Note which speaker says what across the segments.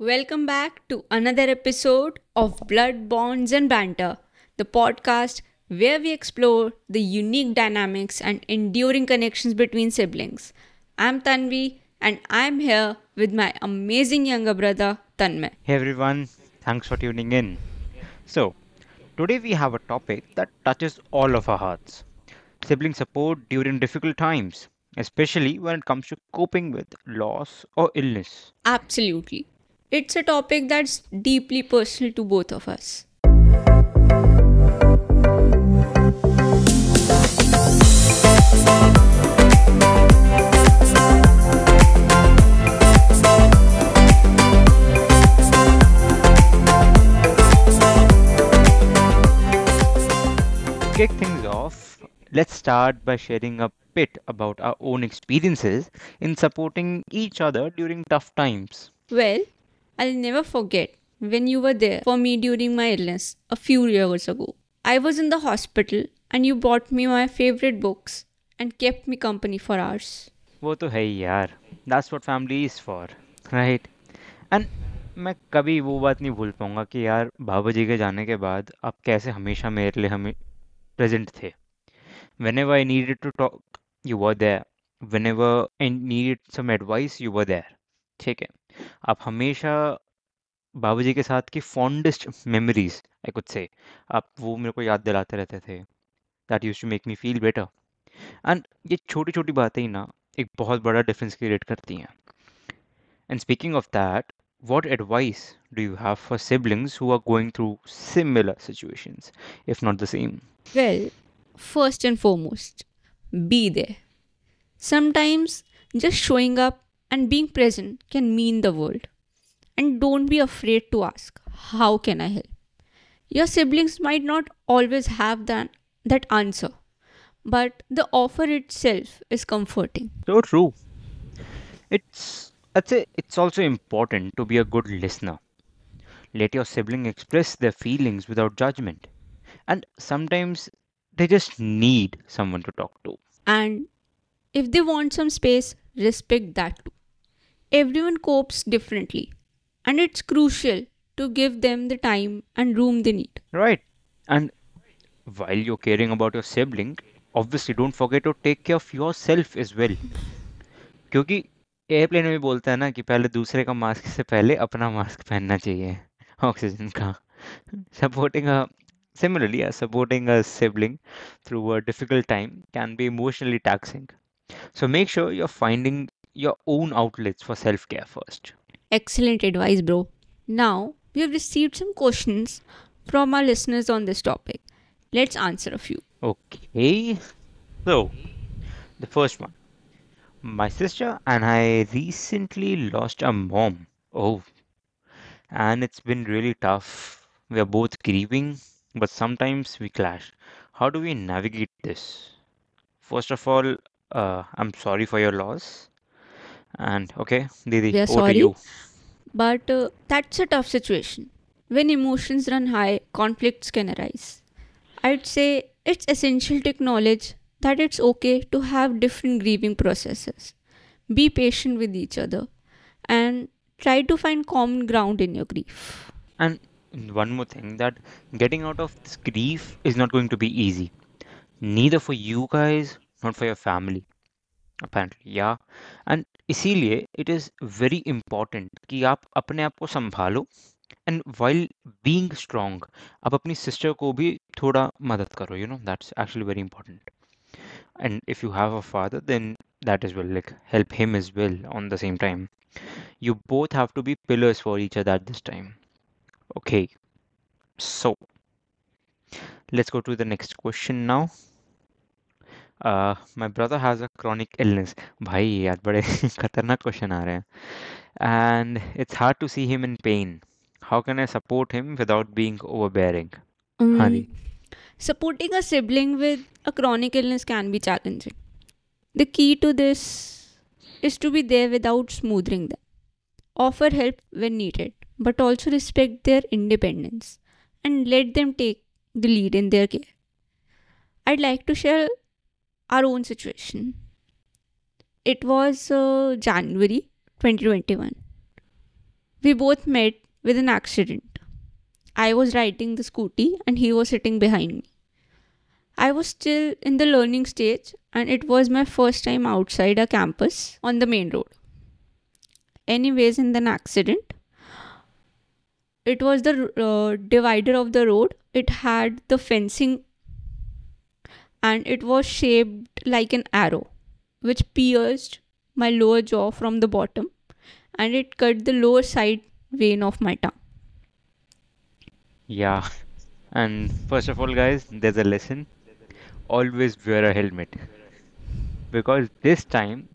Speaker 1: Welcome back to another episode of Blood, Bonds, and Banter, the podcast where we explore the unique dynamics and enduring connections between siblings. I'm Tanvi and I'm here with my amazing younger brother, Tanmay.
Speaker 2: Hey everyone, thanks for tuning in. So, today we have a topic that touches all of our hearts sibling support during difficult times, especially when it comes to coping with loss or illness.
Speaker 1: Absolutely. It's a topic that's deeply personal to both of us.
Speaker 2: To kick things off, let's start by sharing a bit about our own experiences in supporting each other during tough times.
Speaker 1: Well, I'll never forget when you were there for me during my illness a few years ago. I was in the hospital and you bought me my favorite books and kept me company for hours.
Speaker 2: वो तो है ही यार That's what family is for, right? And मैं कभी वो बात नहीं भूल पाऊंगा कि यार बाबा जी के जाने के बाद आप कैसे हमेशा मेरे लिए हमें प्रेजेंट थे whenever I needed to talk, you were there. Whenever I needed some advice, you were there. ठीक है आप हमेशा बाबू जी के साथ की फॉन्डेस्ट मेमोरीज आई कुछ से आप वो मेरे को याद दिलाते रहते थे। That used to make me feel better and ये छोटी छोटी बातें ही ना, एक बहुत बड़ा डिफरेंस क्रिएट करती हैं। And speaking of that what advice do you have for siblings who are going through similar situation if not the same
Speaker 1: well first and foremost be they sometimes just showing up and being present can mean the world. And don't be afraid to ask, How can I help? Your siblings might not always have that, that answer, but the offer itself is comforting.
Speaker 2: So true. It's I'd say it's also important to be a good listener. Let your sibling express their feelings without judgment. And sometimes they just need someone to talk to.
Speaker 1: And if they want some space, respect that too Everyone copes differently, and it's crucial to give them the time and room they need.
Speaker 2: Right. And while you're caring about your sibling, obviously don't forget to take care of yourself as well. क्योंकि airplane में भी बोलता है ना कि पहले दूसरे का मास्क से पहले अपना मास्क पहनना चाहिए ऑक्सीजन का supporting a similarly uh, supporting a sibling through a difficult time can be emotionally taxing so make sure you're finding your own outlets for self-care first
Speaker 1: Excellent advice, bro. Now, we have received some questions from our listeners on this topic. Let's answer a few.
Speaker 2: okay so the first one my sister and i recently lost a mom oh and it's been really tough. We are both grieving, but sometimes we clash. How do we navigate this? First of all, uh, I'm sorry for your loss. And okay,
Speaker 1: We
Speaker 2: Didi,
Speaker 1: are
Speaker 2: over to
Speaker 1: sorry,
Speaker 2: you.
Speaker 1: but uh, that's a tough situation. When emotions run high, conflicts can arise. I'd say it's essential to acknowledge that it's okay to have different grieving processes. Be patient with each other and try to find common ground in your grief.
Speaker 2: And one more thing that getting out of this grief is not going to be easy. Neither for you guys, not for your family. apparently yeah and इसीलिए it is very important कि आप अपने आप को संभालो and while being strong आप अपनी sister को भी थोड़ा मदद करो you know that's actually very important and if you have a father then that as well like help him as well on the same time you both have to be pillars for each other at this time okay so let's go to the next question now my brother has a chronic illness. bhai yaar bade khatarnak question aa rahe hain and it's hard to see him in pain. How can i support him without being overbearing.
Speaker 1: Mm.
Speaker 2: Honey.
Speaker 1: supporting a sibling with a chronic illness can be challenging. The key to this is to be there without smoothing them. Offer help when needed but also respect their independence and let them take the lead in their care. I'd like to share our own situation. It was uh, January 2021. We both met with an accident. I was riding the scooty and he was sitting behind me. I was still in the learning stage and it was my first time outside a campus on the main road. Anyways, in an accident, it was the uh, divider of the road. It had the fencing and it was shaped like an arrow, which pierced my lower jaw from the bottom and it cut the lower side vein of my tongue.
Speaker 2: Yeah. And first of all, guys, there's a lesson. Always wear a helmet. Because this time,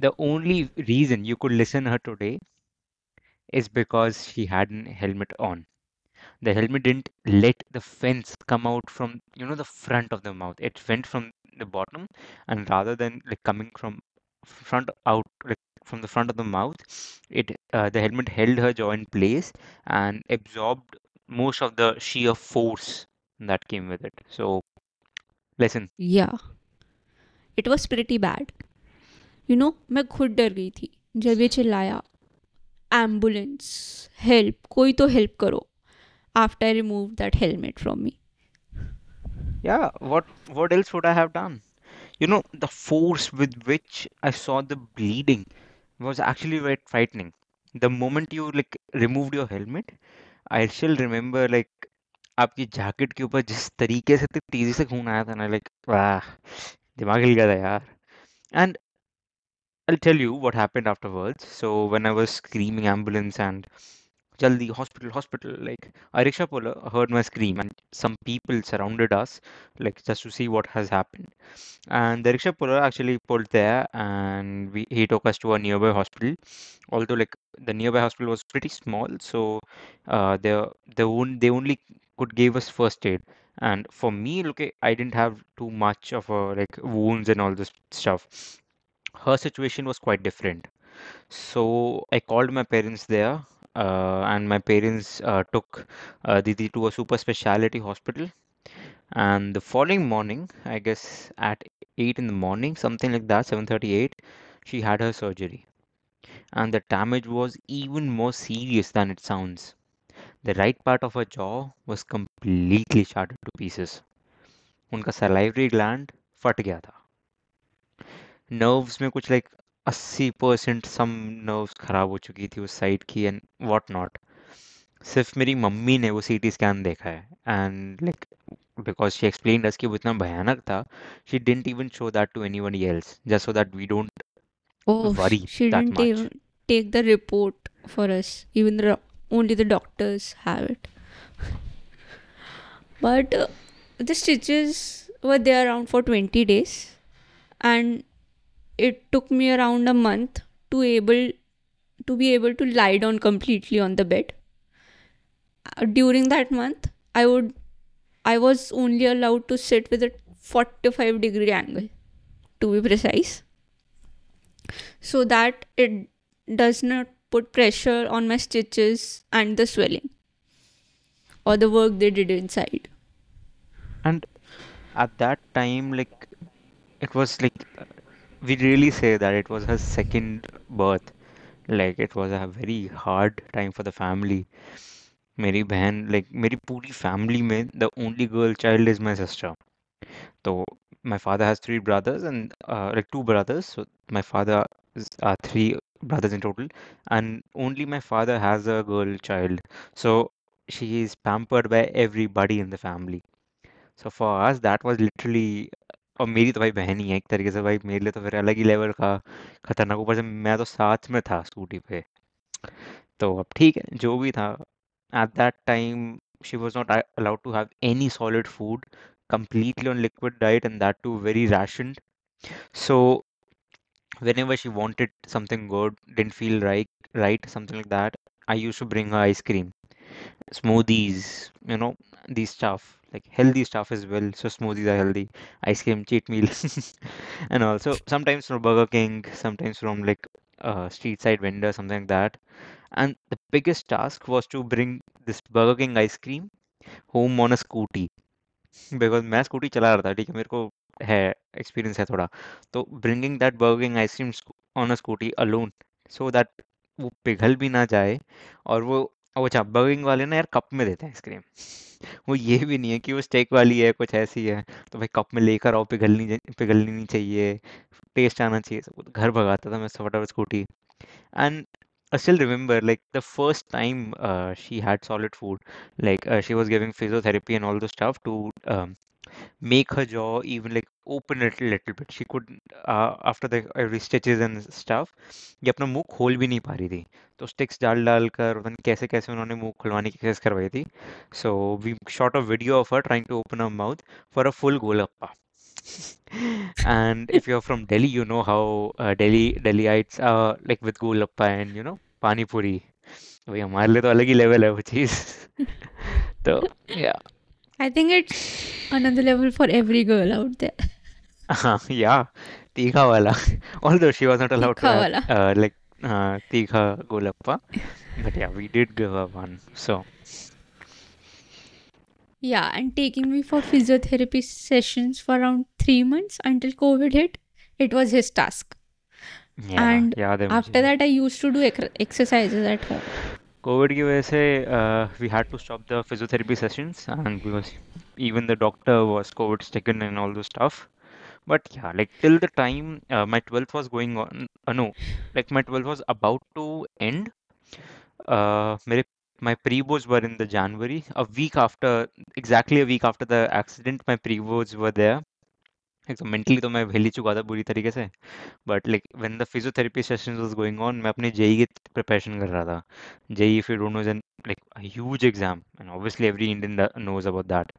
Speaker 2: the only reason you could listen her today is because she had a helmet on The helmet didn't let the fence come out from, you know, the front of the mouth. It went from the bottom, and rather than like coming from front out, like from the front of the mouth, it uh, the helmet held her jaw in place and absorbed most of the sheer force that came with it. So, listen,
Speaker 1: Yeah, it was pretty bad. You know, मैं खुद डर गई थी जब ये चिल्लाया ambulance help कोई तो हेल्प करो after I remove that helmet from me
Speaker 2: yeah, what what else would I have done? You know, the force with which I saw the bleeding was actually very frightening. The moment you like removed your helmet, I still remember like आपकी jacket के ऊपर जिस तरीके से इतनी तेजी से खून आया था ना लाइक वाह दिमाग हिल गया था यार and I'll tell you what happened afterwards. So when I was screaming ambulance and Jaldi, hospital, hospital, like a rickshaw puller heard my scream and some people surrounded us, like just to see what has happened. And the rickshaw puller actually pulled there and we, he took us to a nearby hospital. Although like the nearby hospital was pretty small, so uh, they they, on, they only could give us first aid. And for me, look, I didn't have too much of a like wounds and all this stuff her situation was quite different. So I called my parents there, uh, and my parents uh, took uh, Didi to a super specialty hospital. And the following morning, I guess at 8 in the morning, something like that, 7:38, she had her surgery. And the damage was even more serious than it sounds. The right part of her jaw was completely shattered to pieces. उनका salivary gland फट गया था nerves में कुछ like अस्सी percent some nerves खराब हो चुकी थी उस साइड की एंड व्हाट नॉट सिर्फ़ मेरी मम्मी ने वो सीटी स्कैन देखा है and like because she explain us कि वो इतना भयानक था she didn't even show that to anybody else
Speaker 1: just
Speaker 2: so
Speaker 1: that
Speaker 2: we
Speaker 1: don't
Speaker 2: worry
Speaker 1: that much the report for us. Even the only the doctors have it. But uh, the stitches were there around for 20 days, and it took me around a month to able to be able to lie down completely on the bed. Uh, During that month, I would I was only allowed to sit with a 45 degree angle, to be precise so that it does not put pressure on my stitches and the swelling or the work they did inside.
Speaker 2: and at that time like it was like we really say that it was her second birth like it was a very hard time for the family मेरी बहन like मेरी पूरी family में the only girl child is my sister तो my father has three brothers and uh, like two brothers so my father is uh, three brothers in total and only my father has a girl child so she is pampered by everybody in the family so for us that was literally और मेरी तो भाई बहन ही है एक तरीके से भाई, मेरे लिए तो फिर अलग ही लेवल का खतरनाक। ऊपर से मैं तो साथ में था स्कूटी पे। तो अब ठीक है, जो भी था at that time she was not allowed to have any solid food completely on liquid diet and that too very ration so whenever she wanted something good didn't feel right right something like that I used to bring ice cream smoothies you know the staff like healthy stuff as well so smoothies are healthy ice cream cheat meal and also sometimes from burger king sometimes from like uh, street side vendor something like that and the biggest task was to bring this burger king ice cream home on a scooty because मैं scooty चला रहा था ठीक है मेरे को है experience है थोड़ा तो bringing that Burger King ice cream on a scooty alone so that वो पिघल भी ना जाए और वो वो अच्छा बर्गिंग वाले ना यार कप में देते हैं आइसक्रीम वो ये भी नहीं है कि वो स्टेक वाली है कुछ ऐसी है तो भाई कप में लेकर आओ पिघलनी पिघलनी नहीं चाहिए टेस्ट आना चाहिए सब। घर भगाता था मैं फटाफट scooty and I still remember like the first time uh, she had solid food, like uh, she was giving physiotherapy and all the stuff to um, make her jaw even like open it a little bit. She could uh, after the every stitches and stuff, ये अपना मुँह खोल भी नहीं पा रही थी तो स्टिक्स डाल डाल कर पता कैसे कैसे उन्होंने मुँह खुलवाने की कोशिश करवाई थी so we shot a video of her trying to open her mouth for a full golappa and if you're from Delhi, you know how uh, Delhi Delhiites are like with golappa and you know pani puri. वही हमारे लिए तो अलग ही level है वो चीज़ तो या
Speaker 1: I think it's another level for every girl out there.
Speaker 2: Uh, yeah, tika wala. Although she was not allowed tikha
Speaker 1: to
Speaker 2: uh, like uh, tika golgappa, but yeah, we did give her one. So
Speaker 1: yeah, and taking me for physiotherapy sessions for around three months until COVID hit, it was his task.
Speaker 2: Yeah,
Speaker 1: and
Speaker 2: yeah,
Speaker 1: after that, I used to do ec- exercises at home.
Speaker 2: Covid की वजह से uh, we had to stop the physiotherapy sessions and because even the doctor was COVID stricken and all those stuff. But yeah, like till the time uh, my 12th was going on, uh, no, like my 12th was about to end. Uh, मेरे my pre-boards were in the January, a week after, exactly a week after the accident, my pre-boards were there. Like, तो mentally तो मैं हिल ही चुका था बुरी तरीके से but like when the physiotherapy sessions was going on मैं अपने जेई की प्रिपरेशन कर रहा था। JEE if you don't know is like a huge exam and obviously every Indian knows about that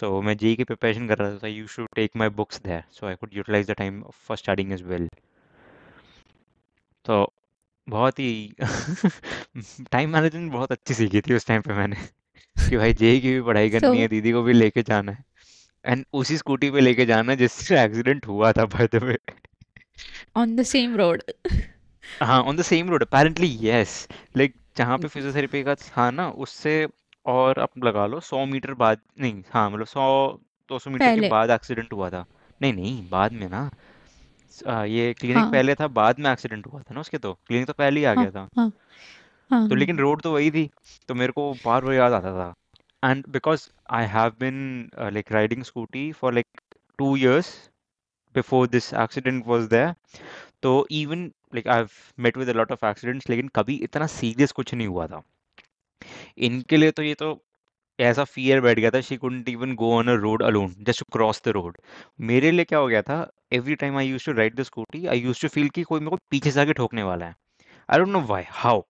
Speaker 2: so मैं जेई की प्रिपरेशन कर रहा था you should take my books there so I could utilise the time for studying as well तो बहुत ही time management बहुत अच्छी सीखी थी उस टाइम पे मैंने कि भाई जेई की भी पढ़ाई करनी है दीदी को भी लेके जाना है। एंड उसी स्कूटी पे लेके जाना जिससे एक्सीडेंट हुआ था by the way
Speaker 1: on the same road.
Speaker 2: हाँ on the same road apparently yes like जहाँ पे फिजियोथेरेपी का था ना उससे और आप लगा लो सौ मीटर बाद नहीं हाँ मतलब सौ दो सौ मीटर के. बाद एक्सीडेंट हुआ था। नहीं नहीं बाद में ना। आ, ये क्लिनिक
Speaker 1: हाँ,
Speaker 2: पहले था बाद में एक्सीडेंट हुआ था ना उसके तो। क्लिनिक तो पहले ही आ
Speaker 1: हाँ,
Speaker 2: गया था।
Speaker 1: हाँ, हाँ,
Speaker 2: तो. लेकिन रोड तो वही थी। तो मेरे को बार बार याद आता था। And because I have been like riding scooty for like two years before this accident was there तो even like I have met with a lot of accidents लेकिन कभी इतना सीरियस कुछ नहीं हुआ था। इनके लिए तो ये तो ऐसा फियर बैठ गया था she couldn't even go on a road alone just cross the road मेरे लिए क्या हो गया था every time I used to ride the scooty I used to feel कि कोई मेरे को पीछे से आके ठोकने वाला है। I don't know why how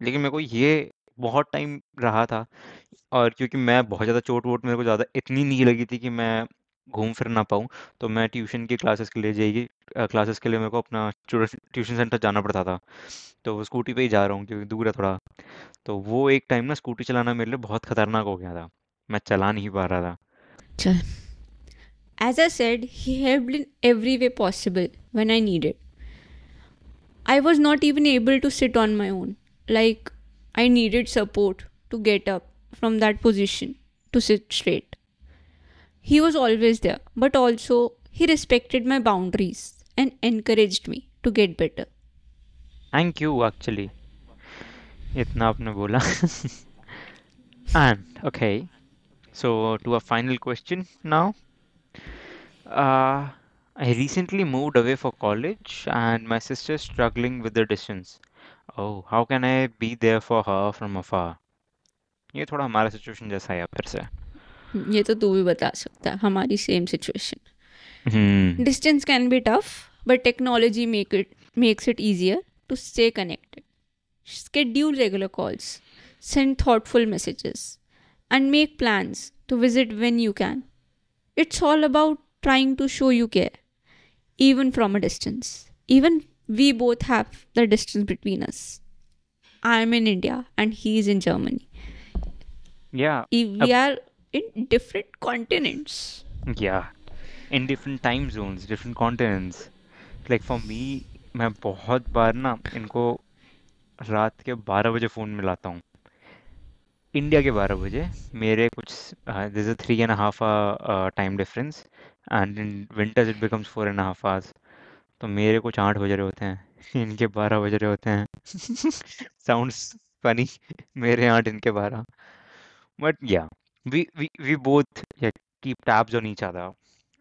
Speaker 2: लेकिन मेरे को ये बहुत टाइम रहा था और क्योंकि मैं बहुत ज़्यादा चोट वोट मेरे को ज़्यादा इतनी नहीं लगी थी कि मैं घूम फिर ना पाऊँ तो मैं ट्यूशन की क्लासेस के लिए जाएगी क्लासेस के लिए मेरे को अपना ट्यूशन सेंटर जाना पड़ता था तो स्कूटी पे ही जा रहा हूँ क्योंकि दूर है थोड़ा तो वो एक टाइम ना स्कूटी चलाना मेरे लिए बहुत खतरनाक हो गया था मैं चला नहीं पा रहा था
Speaker 1: चल. As I said, he helped in every way possible when I needed. I was not even able to sit on my own. Like, I needed support to get up from that position to sit straight. He was always there, but also he respected my boundaries and encouraged me to get better.
Speaker 2: Thank you actually इतना आपने बोला and okay so to a final question now Uh, I recently moved away for college and my sister's struggling with the distance. oh how can I be there for her from afar ये थोड़ा हमारा situation जैसा है फिर से।
Speaker 1: ये तो तू भी बता सकता है हमारी same
Speaker 2: situation
Speaker 1: distance can be tough but technology make it makes it easier to stay connected schedule regular calls send thoughtful messages and make plans to visit when you can it's all about trying to show you care even from a distance even we both have the distance between us. I'm in India and he's in Germany.
Speaker 2: या
Speaker 1: E- We are in different continents.
Speaker 2: या in different time zones different continents like for me मैं बहुत बार ना इनको रात के बारह बजे फ़ोन मिलाता हूँ इंडिया के बारह बजे मेरे कुछ this a three and half time difference and in winters it becomes four and half hours तो मेरे कुछ आठ बज रहे होते हैं इनके बारह बज रहे होते हैं। साउंड्स फनी मेरे यहाँ दिन के बारह yeah we we, we both yeah, keep tabs on each other.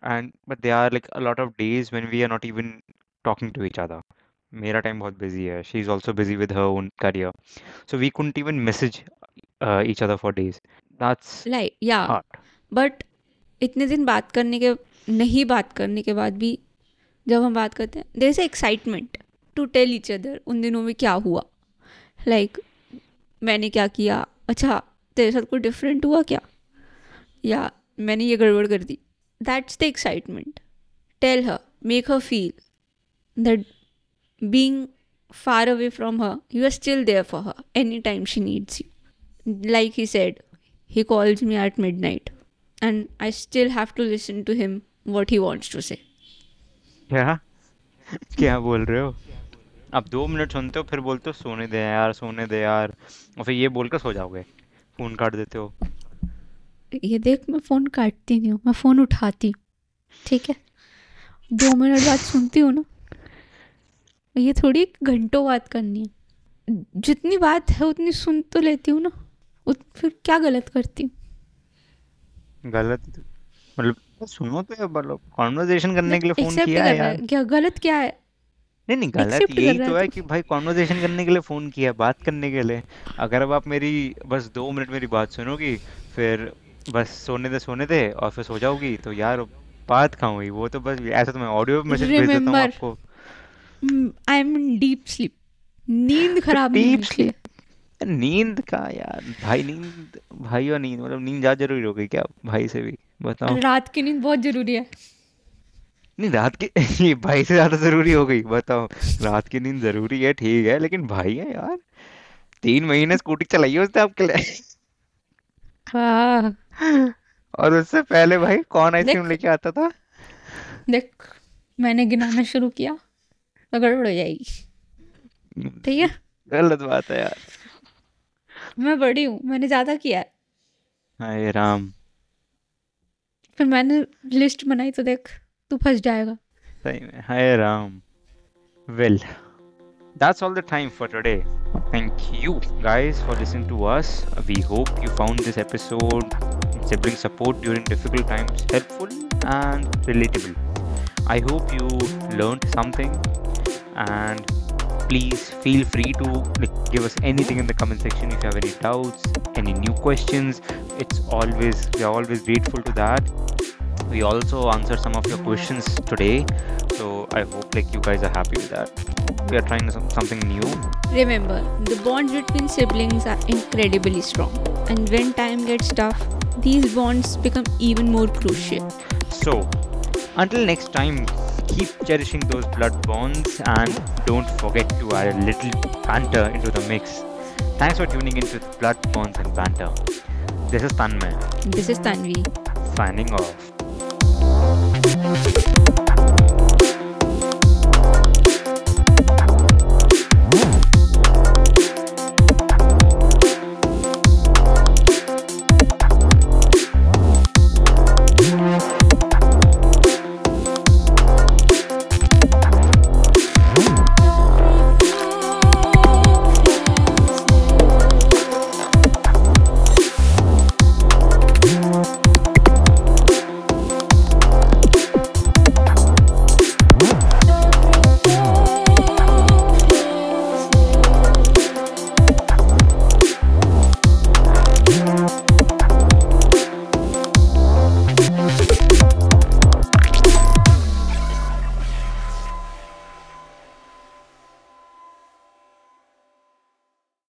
Speaker 2: And but there are like a lot of days when we are not even talking to each other. मेरा time बहुत busy है she is also busy with her own career so we couldn't even message each other for days
Speaker 1: that's like
Speaker 2: yeah
Speaker 1: but इतने दिन बात करने के नहीं बात करने के बाद भी जब हम बात करते हैं there is excitement to tell each other उन दिनों में क्या हुआ। लाइक like, मैंने क्या किया? अच्छा तेरे साथ कोई डिफरेंट हुआ क्या? या मैंने ये गड़बड़ कर दी? That's the excitement tell her make her feel that being far away from her you are still there for her any time she needs you like he said he calls me at midnight and i still have to listen to him what he wants to say.
Speaker 2: क्या? क्या बोल रहे हो? अब दो minute सुनते हो फिर बोलते हो सोने दे यार सोने दे यार। और फिर ये बोल कर सो जाओगे। फ़ोन काट देते हो।
Speaker 1: ये देख मैं फ़ोन काटती नहीं हूँ मैं फ़ोन उठाती हूँ। ठीक है? दो मिनट बाद सुनती हूँ ना। ये थोड़ी घंटों बात करनी है। जितनी बात है उतनी सुन तो लेती हूँ ना। उत, फिर क्या गलत करती हूँ?
Speaker 2: गलत? मतलब सुनो तो यार मतलब कॉन्वर्जेशन करने के लिए फ़ोन
Speaker 1: एक्सेप्ट
Speaker 2: किया
Speaker 1: कर
Speaker 2: है
Speaker 1: रहा
Speaker 2: यार।
Speaker 1: है क्या गलत क्या है?
Speaker 2: नहीं नहीं गलत
Speaker 1: एक्सेप्ट कर
Speaker 2: यही
Speaker 1: रहा
Speaker 2: तो
Speaker 1: है
Speaker 2: है
Speaker 1: तो
Speaker 2: कि भाई कॉन्वर्जेशन करने के लिए फ़ोन किया बात करने के लिए। अगर अब आप मेरी बस दो मिनट मेरी बात सुनोगी फिर बस सोने दे सोने दे और फिर सो जाओगी तो यार बात कहाँ हुई? वो तो बस ऐसा तो मैं ऑडियो मैसेज भेज देता हूँ
Speaker 1: रिमेम्बर
Speaker 2: आपको।
Speaker 1: आई एम डीप स्लीप नींद खराब नहीं
Speaker 2: डीप
Speaker 1: चाहिए
Speaker 2: स्लीप नींद का यार भाई नींद भाई और नींद मतलब नींद ज़्यादा ज़रूरी हो गई क्या भाई से भी? बताओ।
Speaker 1: रात की नींद बहुत ज़रूरी है।
Speaker 2: नहीं रात की ये भाई से ज़्यादा ज़रूरी हो गई बताओ। रात की नींद ज़रूरी है ठीक है लेकिन भाई है यार। तीन महीने स्कूटी चलाई है उसने आपके लिए।
Speaker 1: हाँ।
Speaker 2: और उससे पहले भाई कौन आइसक्रीम लेके आता था?
Speaker 1: देख मैंने गिनाना शुरू किया तो गड़बड़ हो जाएगी। ठीक है?
Speaker 2: गलत बात है यार।
Speaker 1: मैं बड़ी हूँ मैंने ज़्यादा किया है।
Speaker 2: हाय राम।
Speaker 1: फिर मैंने लिस्ट बनाई तो देख तू फंस जाएगा
Speaker 2: सही में हाय Ram well that's all the time for today thank you guys for listening to us we hope you found this episode sibling support during difficult times helpful and relatable i hope you learned something and please feel free to like, give us anything in the comment section if you have any doubts any new questions it's always we are always grateful to that we also answered some of your questions today so i hope like you guys are happy with that we are trying some, something new
Speaker 1: Remember, the bonds between siblings are incredibly strong. And when time gets tough, these bonds become even more crucial.
Speaker 2: so until next time keep cherishing those blood bonds and don't forget to add a little banter into the mix. Thanks for tuning in to blood bonds and banter. This is tanmay.
Speaker 1: This is Tanvi.
Speaker 2: signing off